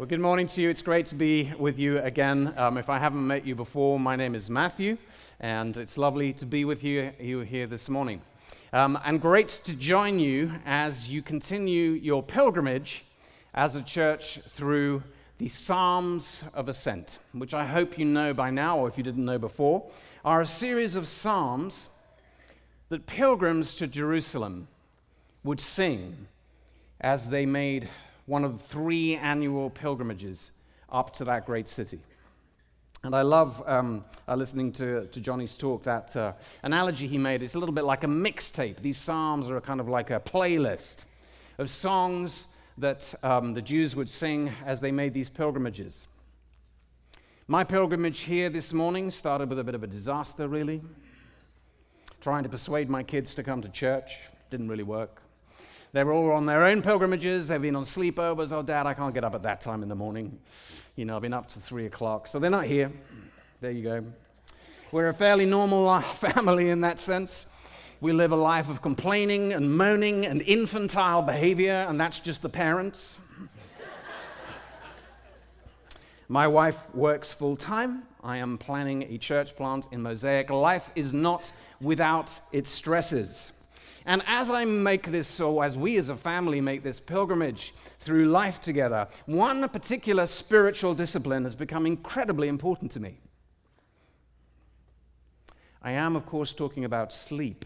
Well, good morning to you. It's great to be with you again. Um, if I haven't met you before, my name is Matthew, and it's lovely to be with you, you here this morning. Um, and great to join you as you continue your pilgrimage as a church through the Psalms of Ascent, which I hope you know by now, or if you didn't know before, are a series of psalms that pilgrims to Jerusalem would sing as they made one of three annual pilgrimages up to that great city. And I love um, uh, listening to, to Johnny's talk, that uh, analogy he made. It's a little bit like a mixtape. These Psalms are kind of like a playlist of songs that um, the Jews would sing as they made these pilgrimages. My pilgrimage here this morning started with a bit of a disaster, really. Trying to persuade my kids to come to church didn't really work. They were all on their own pilgrimages. They've been on sleepovers. Oh, Dad, I can't get up at that time in the morning. You know, I've been up to three o'clock. So they're not here. There you go. We're a fairly normal uh, family in that sense. We live a life of complaining and moaning and infantile behavior, and that's just the parents. My wife works full time. I am planning a church plant in Mosaic. Life is not without its stresses. And as I make this, so as we as a family make this pilgrimage through life together, one particular spiritual discipline has become incredibly important to me. I am, of course, talking about sleep.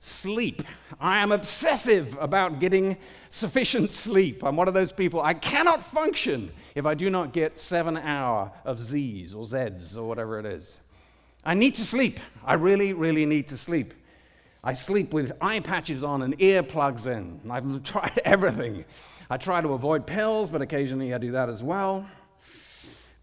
Sleep. I am obsessive about getting sufficient sleep. I'm one of those people, I cannot function if I do not get seven hour of Z's or Z's or whatever it is. I need to sleep. I really, really need to sleep. I sleep with eye patches on and earplugs in. I've tried everything. I try to avoid pills, but occasionally I do that as well.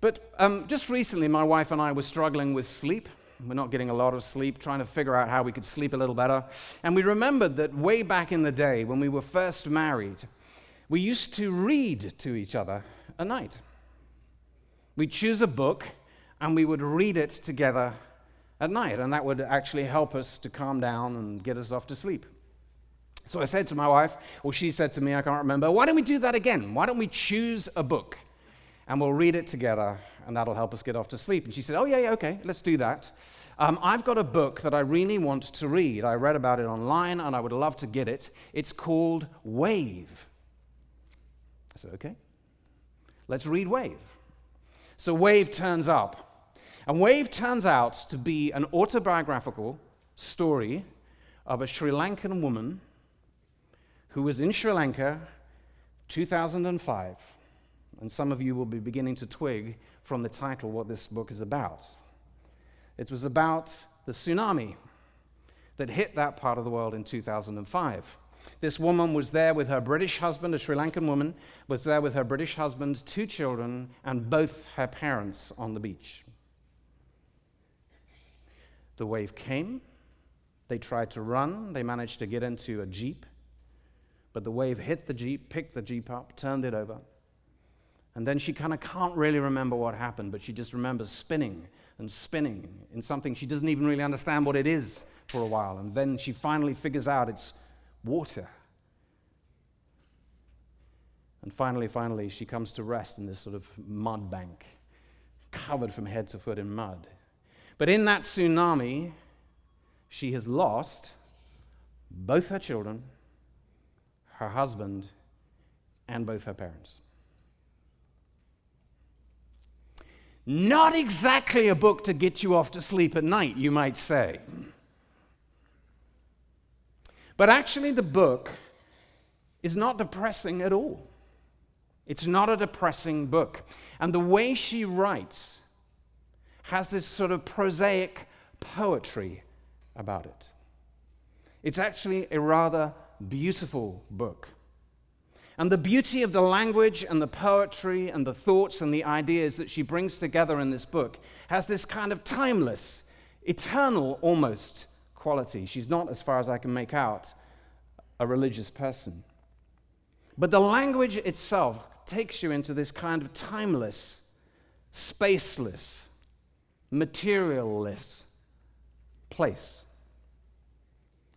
But um, just recently, my wife and I were struggling with sleep. We're not getting a lot of sleep, trying to figure out how we could sleep a little better. And we remembered that way back in the day, when we were first married, we used to read to each other at night. We'd choose a book and we would read it together at night, and that would actually help us to calm down and get us off to sleep. So I said to my wife, or she said to me, I can't remember, why don't we do that again? Why don't we choose a book and we'll read it together and that'll help us get off to sleep? And she said, Oh, yeah, yeah, okay, let's do that. Um, I've got a book that I really want to read. I read about it online and I would love to get it. It's called Wave. I said, Okay, let's read Wave. So Wave turns up and Wave turns out to be an autobiographical story of a Sri Lankan woman who was in Sri Lanka 2005. And some of you will be beginning to twig from the title what this book is about. It was about the tsunami that hit that part of the world in 2005. This woman was there with her British husband, a Sri Lankan woman, was there with her British husband, two children, and both her parents on the beach. The wave came. They tried to run. They managed to get into a Jeep. But the wave hit the Jeep, picked the Jeep up, turned it over. And then she kind of can't really remember what happened, but she just remembers spinning and spinning in something she doesn't even really understand what it is for a while. And then she finally figures out it's water. And finally, finally, she comes to rest in this sort of mud bank, covered from head to foot in mud. But in that tsunami, she has lost both her children, her husband, and both her parents. Not exactly a book to get you off to sleep at night, you might say. But actually, the book is not depressing at all. It's not a depressing book. And the way she writes has this sort of prosaic poetry about it. It's actually a rather beautiful book. And the beauty of the language and the poetry and the thoughts and the ideas that she brings together in this book has this kind of timeless, eternal almost quality. She's not, as far as I can make out, a religious person. But the language itself takes you into this kind of timeless, spaceless, materialless place.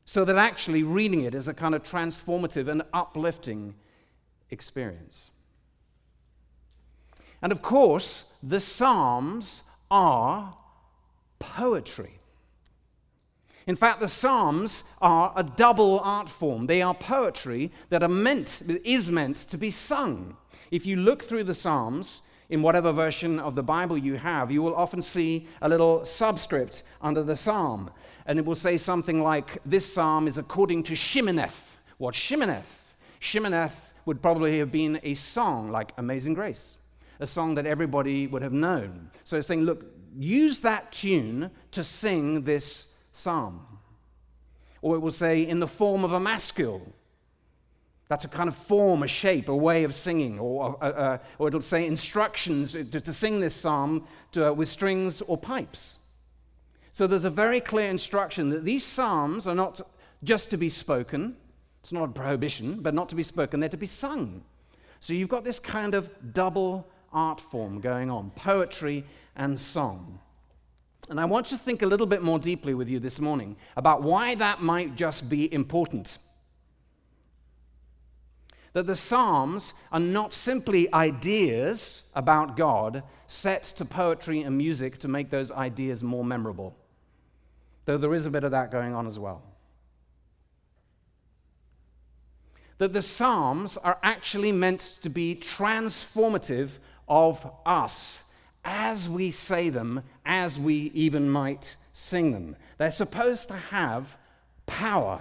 So that actually reading it is a kind of transformative and uplifting experience. And of course, the Psalms are poetry. In fact, the Psalms are a double art form. They are poetry that are meant, is meant to be sung. If you look through the Psalms, in whatever version of the Bible you have, you will often see a little subscript under the psalm. And it will say something like, This psalm is according to Sheminith. What Sheminith? Sheminith would probably have been a song like Amazing Grace, a song that everybody would have known. So it's saying, Look, use that tune to sing this psalm. Or it will say, In the form of a maskil that's a kind of form, a shape, a way of singing. Or, uh, uh, or it'll say instructions to, to sing this psalm to, uh, with strings or pipes. So there's a very clear instruction that these psalms are not just to be spoken. It's not a prohibition, but not to be spoken, they're to be sung. So you've got this kind of double art form going on poetry and song. And I want to think a little bit more deeply with you this morning about why that might just be important that the Psalms are not simply ideas about God set to poetry and music to make those ideas more memorable, though there is a bit of that going on as well. That the Psalms are actually meant to be transformative of us as we say them, as we even might sing them. They're supposed to have power.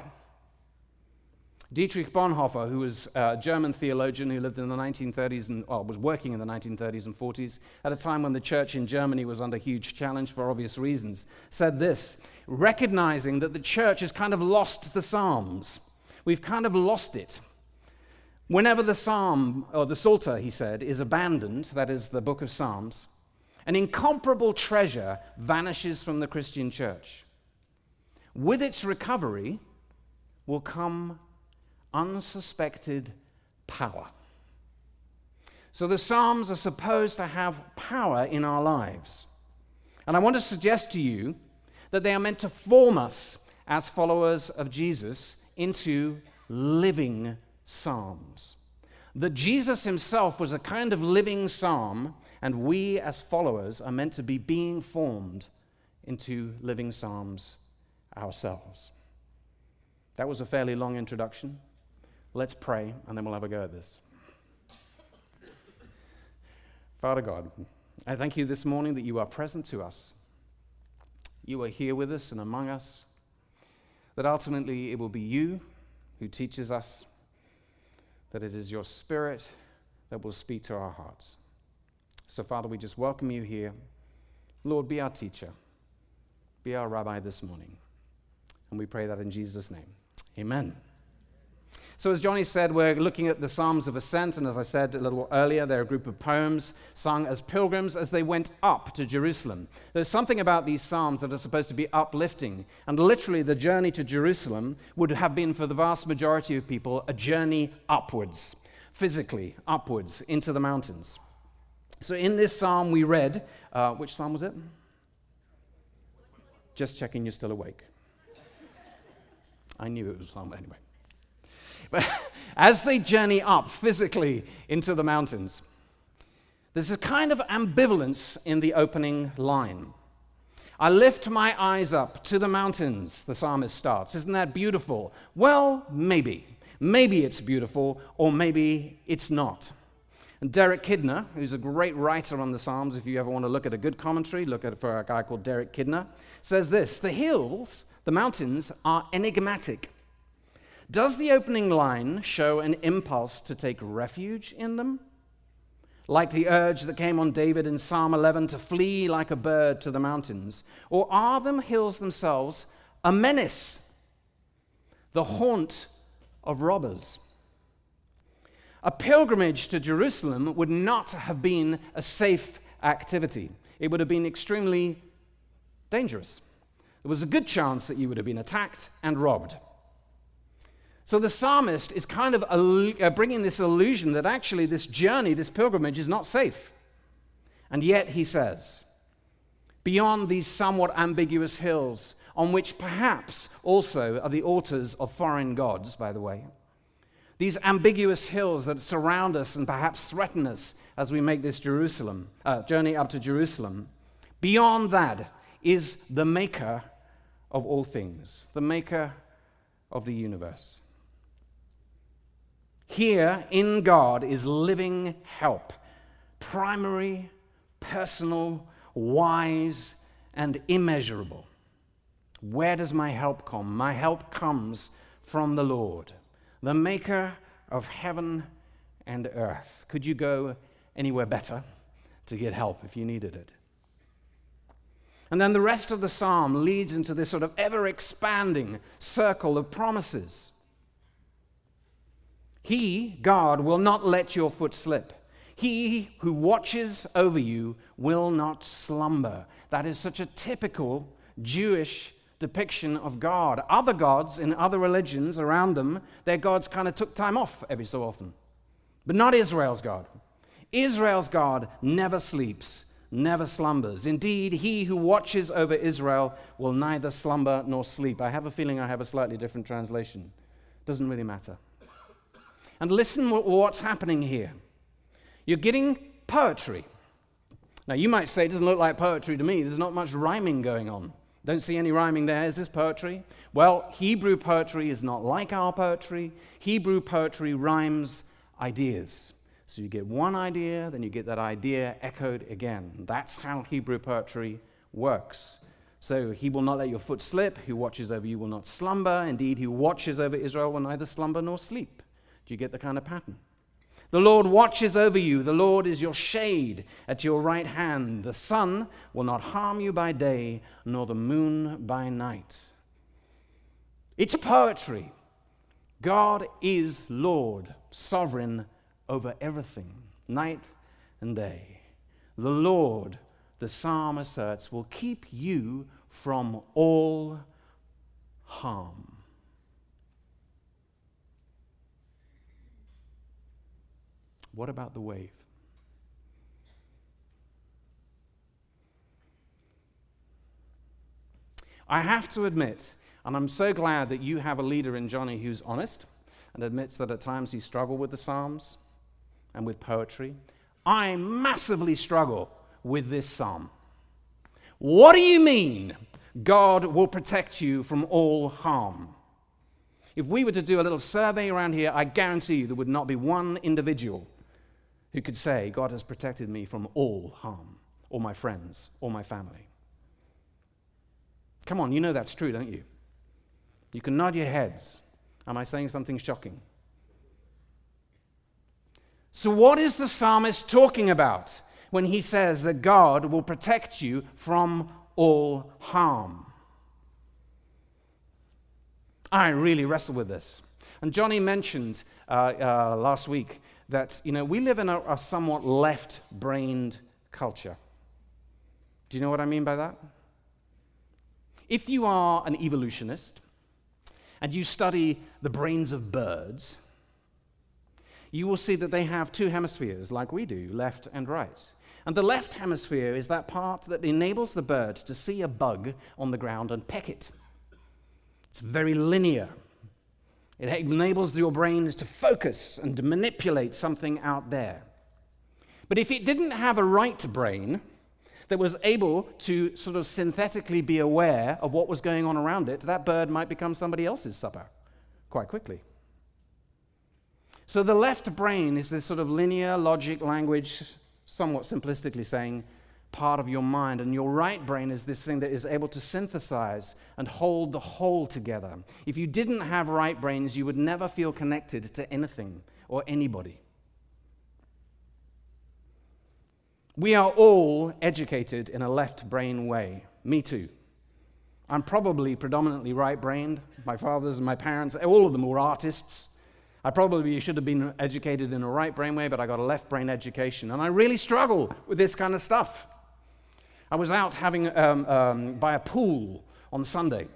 Dietrich Bonhoeffer, who was a German theologian who lived in the 1930s and well, was working in the 1930s and 40s at a time when the church in Germany was under huge challenge for obvious reasons, said this recognizing that the church has kind of lost the Psalms. We've kind of lost it. Whenever the Psalm, or the Psalter, he said, is abandoned, that is the book of Psalms, an incomparable treasure vanishes from the Christian church. With its recovery will come unsuspected power. So the Psalms are supposed to have power in our lives. And I want to suggest to you that they are meant to form us as followers of Jesus into living Psalms. That Jesus himself was a kind of living Psalm, and we as followers are meant to be being formed into living Psalms ourselves. That was a fairly long introduction. Let's pray, and then we'll have a go at this. Father God, I thank you this morning that you are present to us. You are here with us and among us. That ultimately it will be you who teaches us, that it is your Spirit that will speak to our hearts. So, Father, we just welcome you here. Lord, be our teacher, be our rabbi this morning. And we pray that in Jesus' name. Amen. So, as Johnny said, we're looking at the Psalms of Ascent, and as I said a little earlier, they're a group of poems sung as pilgrims as they went up to Jerusalem. There's something about these Psalms that are supposed to be uplifting, and literally, the journey to Jerusalem would have been for the vast majority of people a journey upwards, physically upwards into the mountains. So, in this psalm, we read, uh, which psalm was it? Just checking you're still awake. I knew it was psalm anyway. But as they journey up physically into the mountains, there's a kind of ambivalence in the opening line. I lift my eyes up to the mountains, the psalmist starts. Isn't that beautiful? Well, maybe. Maybe it's beautiful, or maybe it's not. And Derek Kidner, who's a great writer on the Psalms, if you ever want to look at a good commentary, look at for a guy called Derek Kidner, says this The hills, the mountains, are enigmatic. Does the opening line show an impulse to take refuge in them? Like the urge that came on David in Psalm 11 to flee like a bird to the mountains? Or are the hills themselves a menace, the haunt of robbers? A pilgrimage to Jerusalem would not have been a safe activity. It would have been extremely dangerous. There was a good chance that you would have been attacked and robbed. So the psalmist is kind of uh, bringing this illusion that actually this journey, this pilgrimage, is not safe. And yet he says, beyond these somewhat ambiguous hills, on which perhaps also are the altars of foreign gods, by the way, these ambiguous hills that surround us and perhaps threaten us as we make this Jerusalem uh, journey up to Jerusalem. Beyond that is the maker of all things, the maker of the universe. Here in God is living help, primary, personal, wise, and immeasurable. Where does my help come? My help comes from the Lord the maker of heaven and earth. Could you go anywhere better to get help if you needed it? And then the rest of the psalm leads into this sort of ever expanding circle of promises. He, God, will not let your foot slip. He who watches over you will not slumber. That is such a typical Jewish depiction of God. Other gods in other religions around them, their gods kind of took time off every so often. But not Israel's God. Israel's God never sleeps, never slumbers. Indeed, he who watches over Israel will neither slumber nor sleep. I have a feeling I have a slightly different translation. Doesn't really matter. And listen what's happening here. You're getting poetry. Now, you might say it doesn't look like poetry to me. There's not much rhyming going on. Don't see any rhyming there. Is this poetry? Well, Hebrew poetry is not like our poetry. Hebrew poetry rhymes ideas. So you get one idea, then you get that idea echoed again. That's how Hebrew poetry works. So he will not let your foot slip. Who watches over you will not slumber. Indeed, who watches over Israel will neither slumber nor sleep. Do you get the kind of pattern? The Lord watches over you. The Lord is your shade at your right hand. The sun will not harm you by day, nor the moon by night. It's poetry. God is Lord, sovereign over everything, night and day. The Lord, the psalm asserts, will keep you from all harm. What about the wave? I have to admit, and I'm so glad that you have a leader in Johnny who's honest and admits that at times he struggled with the Psalms and with poetry. I massively struggle with this psalm. What do you mean God will protect you from all harm? If we were to do a little survey around here, I guarantee you there would not be one individual who could say, God has protected me from all harm, all my friends, all my family. Come on, you know that's true, don't you? You can nod your heads. Am I saying something shocking? So, what is the psalmist talking about when he says that God will protect you from all harm? I really wrestle with this. And Johnny mentioned uh, uh, last week that, you know, we live in a, a somewhat left brained culture. Do you know what I mean by that? If you are an evolutionist and you study the brains of birds, you will see that they have two hemispheres, like we do, left and right. And the left hemisphere is that part that enables the bird to see a bug on the ground and peck it. It's very linear. It enables your brains to focus and manipulate something out there. But if it didn't have a right brain that was able to sort of synthetically be aware of what was going on around it, that bird might become somebody else's supper quite quickly. So the left brain is this sort of linear logic language, somewhat simplistically saying, part of your mind. And your right brain is this thing that is able to synthesize and hold the whole together. If you didn't have right brains, you would never feel connected to anything or anybody. We are all educated in a left brain way. Me too. I'm probably predominantly right brained. My fathers and my parents, all of them were artists. I probably should have been educated in a right brain way, but I got a left brain education. And I really struggle with this kind of stuff. I was out having um, um, by a pool on Sunday,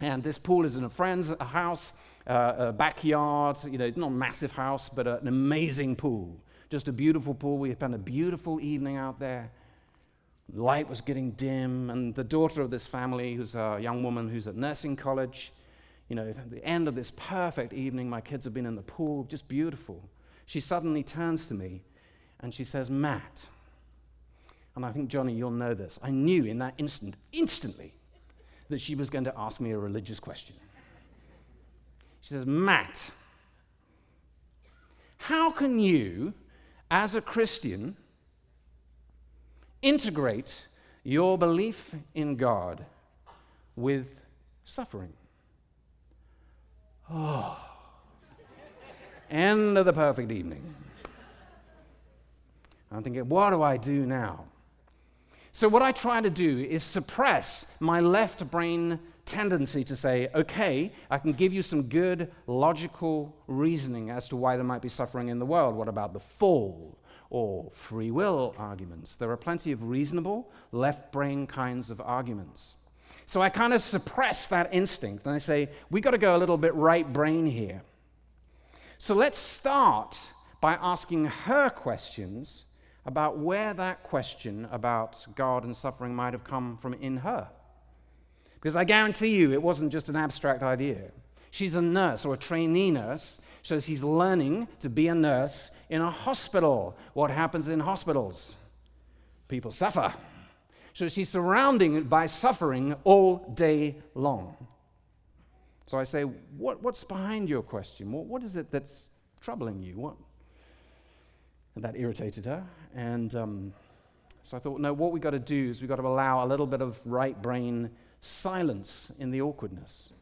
and this pool is in a friend's house, uh, a backyard. You know, not a massive house, but an amazing pool. Just a beautiful pool. We spent a beautiful evening out there. The light was getting dim, and the daughter of this family, who's a young woman who's at nursing college, you know, at the end of this perfect evening. My kids have been in the pool, just beautiful. She suddenly turns to me and she says, Matt. And I think, Johnny, you'll know this. I knew in that instant, instantly, that she was going to ask me a religious question. She says, Matt, how can you, as a Christian, integrate your belief in God with suffering? Oh, end of the perfect evening. I'm thinking, what do I do now? So, what I try to do is suppress my left brain tendency to say, okay, I can give you some good logical reasoning as to why there might be suffering in the world. What about the fall or free will arguments? There are plenty of reasonable left brain kinds of arguments. So I kind of suppress that instinct and I say, we got to go a little bit right brain here. So let's start by asking her questions about where that question about God and suffering might have come from in her. Because I guarantee you it wasn't just an abstract idea. She's a nurse or a trainee nurse, so she's learning to be a nurse in a hospital. What happens in hospitals? People suffer. So she's surrounded by suffering all day long. So I say, what, What's behind your question? What, what is it that's troubling you? What? And that irritated her. And um, so I thought, no, what we've got to do is we've got to allow a little bit of right brain silence in the awkwardness.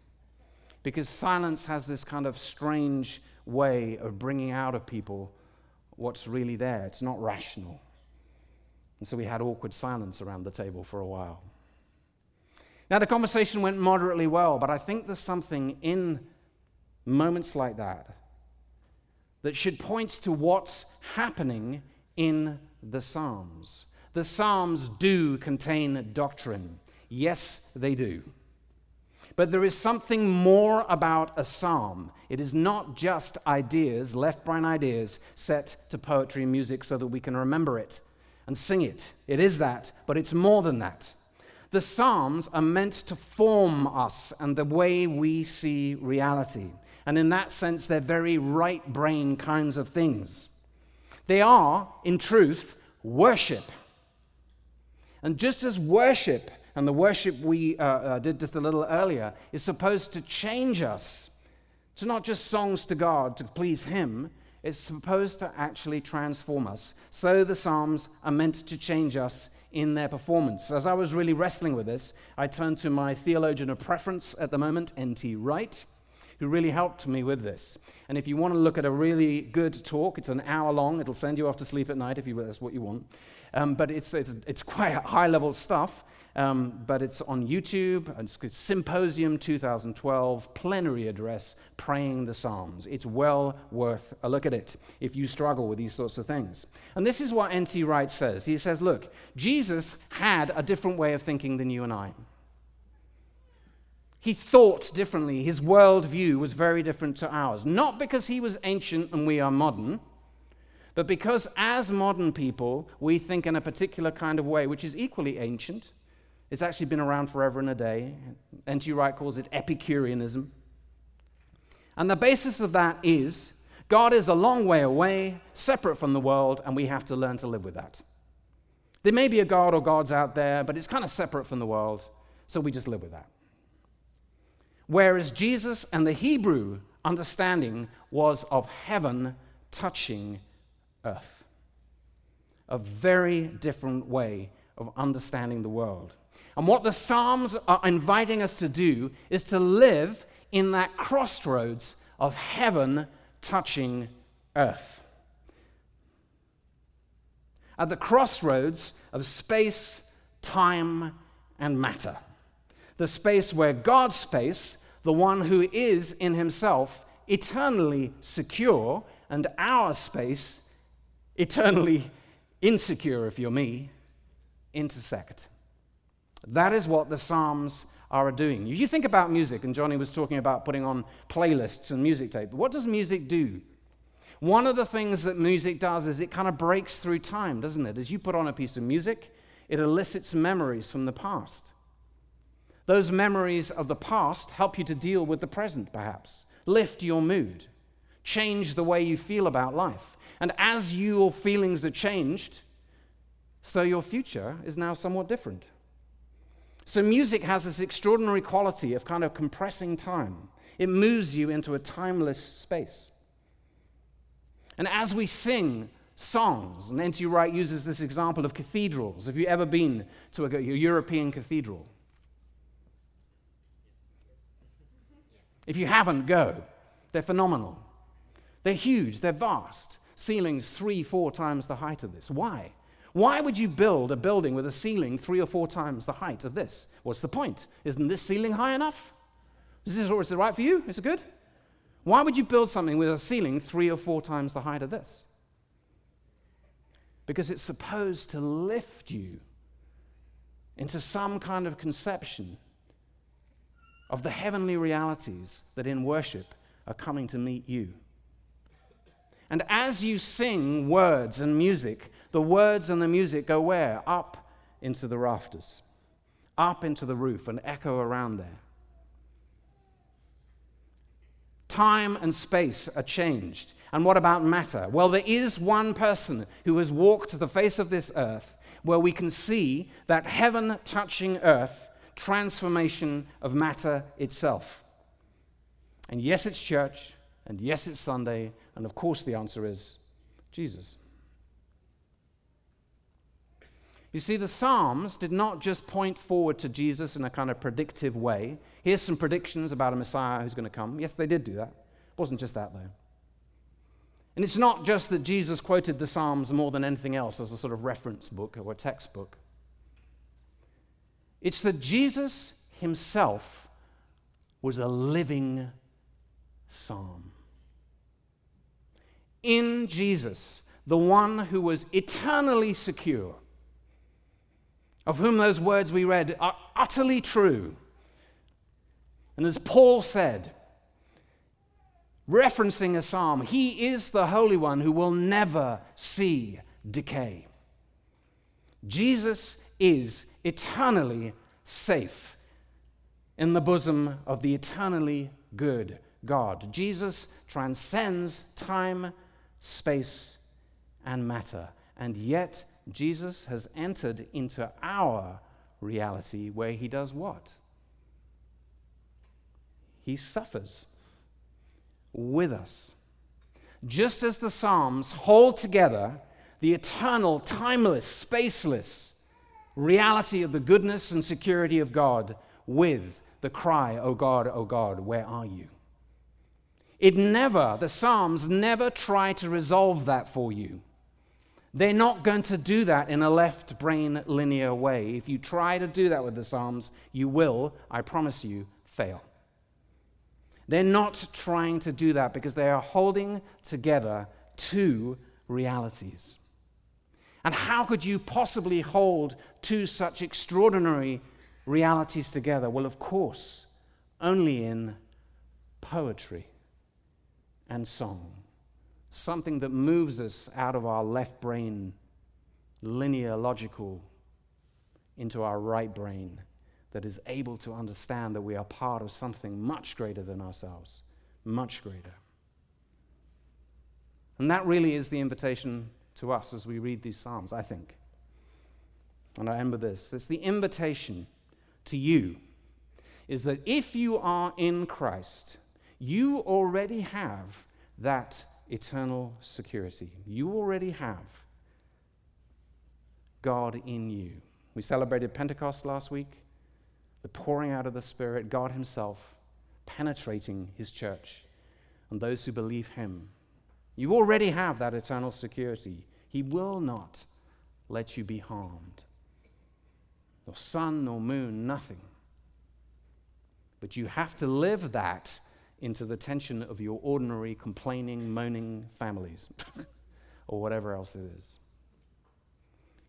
Because silence has this kind of strange way of bringing out of people what's really there. It's not rational. And so we had awkward silence around the table for a while. Now, the conversation went moderately well, but I think there's something in moments like that that should point to what's happening in the Psalms. The Psalms do contain doctrine. Yes, they do. But there is something more about a psalm. It is not just ideas, left brain ideas, set to poetry and music so that we can remember it and sing it. It is that, but it's more than that. The Psalms are meant to form us and the way we see reality. And in that sense, they're very right brain kinds of things. They are, in truth, worship. And just as worship and the worship we uh, uh, did just a little earlier is supposed to change us to not just songs to God to please Him, it's supposed to actually transform us. So the Psalms are meant to change us in their performance. As I was really wrestling with this, I turned to my theologian of preference at the moment, N.T. Wright who really helped me with this. And if you want to look at a really good talk, it's an hour long. It'll send you off to sleep at night if you, that's what you want. Um, but it's, it's, it's quite high level stuff. Um, but it's on YouTube. It's Symposium 2012 plenary address, Praying the Psalms. It's well worth a look at it if you struggle with these sorts of things. And this is what N.T. Wright says. He says, Look, Jesus had a different way of thinking than you and I. He thought differently. His worldview was very different to ours. Not because he was ancient and we are modern, but because as modern people, we think in a particular kind of way, which is equally ancient it's actually been around forever and a day. N.T. Wright calls it Epicureanism. And the basis of that is God is a long way away, separate from the world, and we have to learn to live with that. There may be a God or gods out there, but it's kind of separate from the world, so we just live with that. Whereas Jesus and the Hebrew understanding was of heaven touching earth. A very different way of understanding the world. And what the Psalms are inviting us to do is to live in that crossroads of heaven touching earth. At the crossroads of space, time, and matter. The space where God's space, the one who is in himself eternally secure, and our space, eternally insecure, if you're me, intersect. That is what the Psalms are doing. If you think about music, and Johnny was talking about putting on playlists and music tape, But what does music do? One of the things that music does is it kind of breaks through time, doesn't it? As you put on a piece of music, it elicits memories from the past. Those memories of the past help you to deal with the present, perhaps, lift your mood, change the way you feel about life. And as your feelings are changed, so your future is now somewhat different. So, music has this extraordinary quality of kind of compressing time. It moves you into a timeless space. And as we sing songs, and N.T. Wright uses this example of cathedrals. Have you ever been to a, a European cathedral? If you haven't, go. They're phenomenal. They're huge, they're vast. Ceilings three, four times the height of this. Why? Why would you build a building with a ceiling three or four times the height of this? What's the point? Isn't this ceiling high enough? Is this is it right for you? Is it good? Why would you build something with a ceiling three or four times the height of this? Because it's supposed to lift you into some kind of conception of the heavenly realities that in worship are coming to meet you. And as you sing words and music, the words and the music go where? Up into the rafters, up into the roof, and echo around there. Time and space are changed. And what about matter? Well, there is one person who has walked the face of this earth where we can see that heaven touching earth transformation of matter itself. And yes, it's church, and yes, it's Sunday, and of course, the answer is Jesus. You see, the Psalms did not just point forward to Jesus in a kind of predictive way. Here's some predictions about a Messiah who's going to come. Yes, they did do that. It wasn't just that, though. And it's not just that Jesus quoted the Psalms more than anything else as a sort of reference book or a textbook. It's that Jesus himself was a living psalm. In Jesus, the one who was eternally secure, of whom those words we read are utterly true. And as Paul said, referencing a psalm, he is the Holy One who will never see decay. Jesus is eternally safe in the bosom of the eternally good God. Jesus transcends time, space, and matter. And yet, Jesus has entered into our reality where he does what? He suffers with us. Just as the Psalms hold together the eternal, timeless, spaceless, reality of the goodness and security of God with the cry, Oh God, oh God, where are you? It never, the Psalms never try to resolve that for you. They're not going to do that in a left brain linear way. If you try to do that with the Psalms, you will, I promise you, fail. They're not trying to do that because they are holding together two realities. And how could you possibly hold two such extraordinary realities together? Well, of course, only in poetry and song. Something that moves us out of our left brain, linear, logical, into our right brain that is able to understand that we are part of something much greater than ourselves, much greater. And that really is the invitation to us as we read these Psalms, I think. And I remember this it's the invitation to you is that if you are in Christ, you already have that eternal security. You already have God in you. We celebrated Pentecost last week, the pouring out of the Spirit, God Himself penetrating His church and those who believe Him. You already have that eternal security. He will not let you be harmed. Nor sun, nor moon, nothing. But you have to live that into the tension of your ordinary complaining, moaning families, or whatever else it is.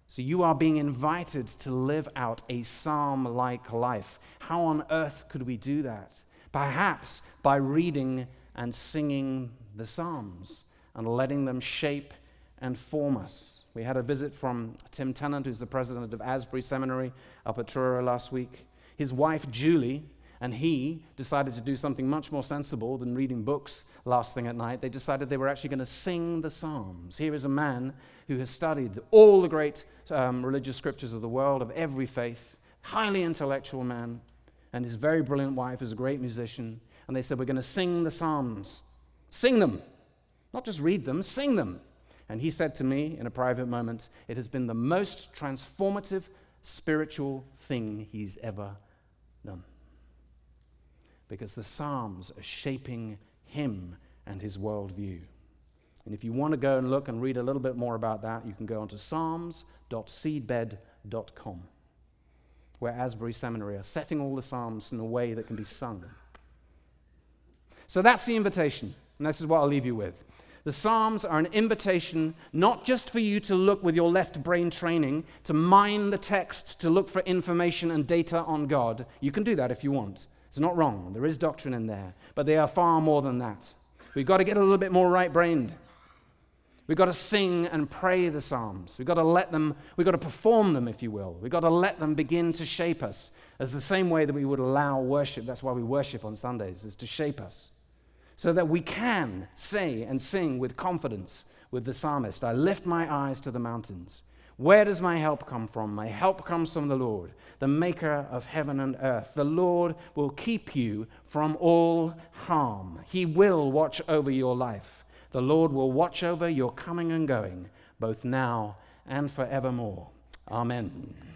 So you are being invited to live out a psalm like life. How on earth could we do that? Perhaps by reading and singing the Psalms and letting them shape and form us. We had a visit from Tim Tennent, who's the president of Asbury Seminary up at Truro last week. his wife Julie and he decided to do something much more sensible than reading books last thing at night. They decided they were actually going to sing the Psalms. Here is a man who has studied all the great um, religious scriptures of the world, of every faith, highly intellectual man, and his very brilliant wife is a great musician. And they said, We're going to sing the Psalms. Sing them. Not just read them, sing them. And he said to me in a private moment, It has been the most transformative spiritual thing he's ever done because the Psalms are shaping him and his worldview. And if you want to go and look and read a little bit more about that, you can go onto psalms.seedbed.com, where Asbury Seminary are setting all the Psalms in a way that can be sung. So that's the invitation, and this is what I'll leave you with. The Psalms are an invitation not just for you to look with your left brain training, to mine the text, to look for information and data on God. You can do that if you want. It's not wrong. There is doctrine in there. But they are far more than that. We've got to get a little bit more right brained. We've got to sing and pray the Psalms. We've got to let them, we've got to perform them, if you will. We've got to let them begin to shape us as the same way that we would allow worship. That's why we worship on Sundays, is to shape us. So that we can say and sing with confidence with the psalmist I lift my eyes to the mountains. Where does my help come from? My help comes from the Lord, the maker of heaven and earth. The Lord will keep you from all harm. He will watch over your life. The Lord will watch over your coming and going, both now and forevermore. Amen.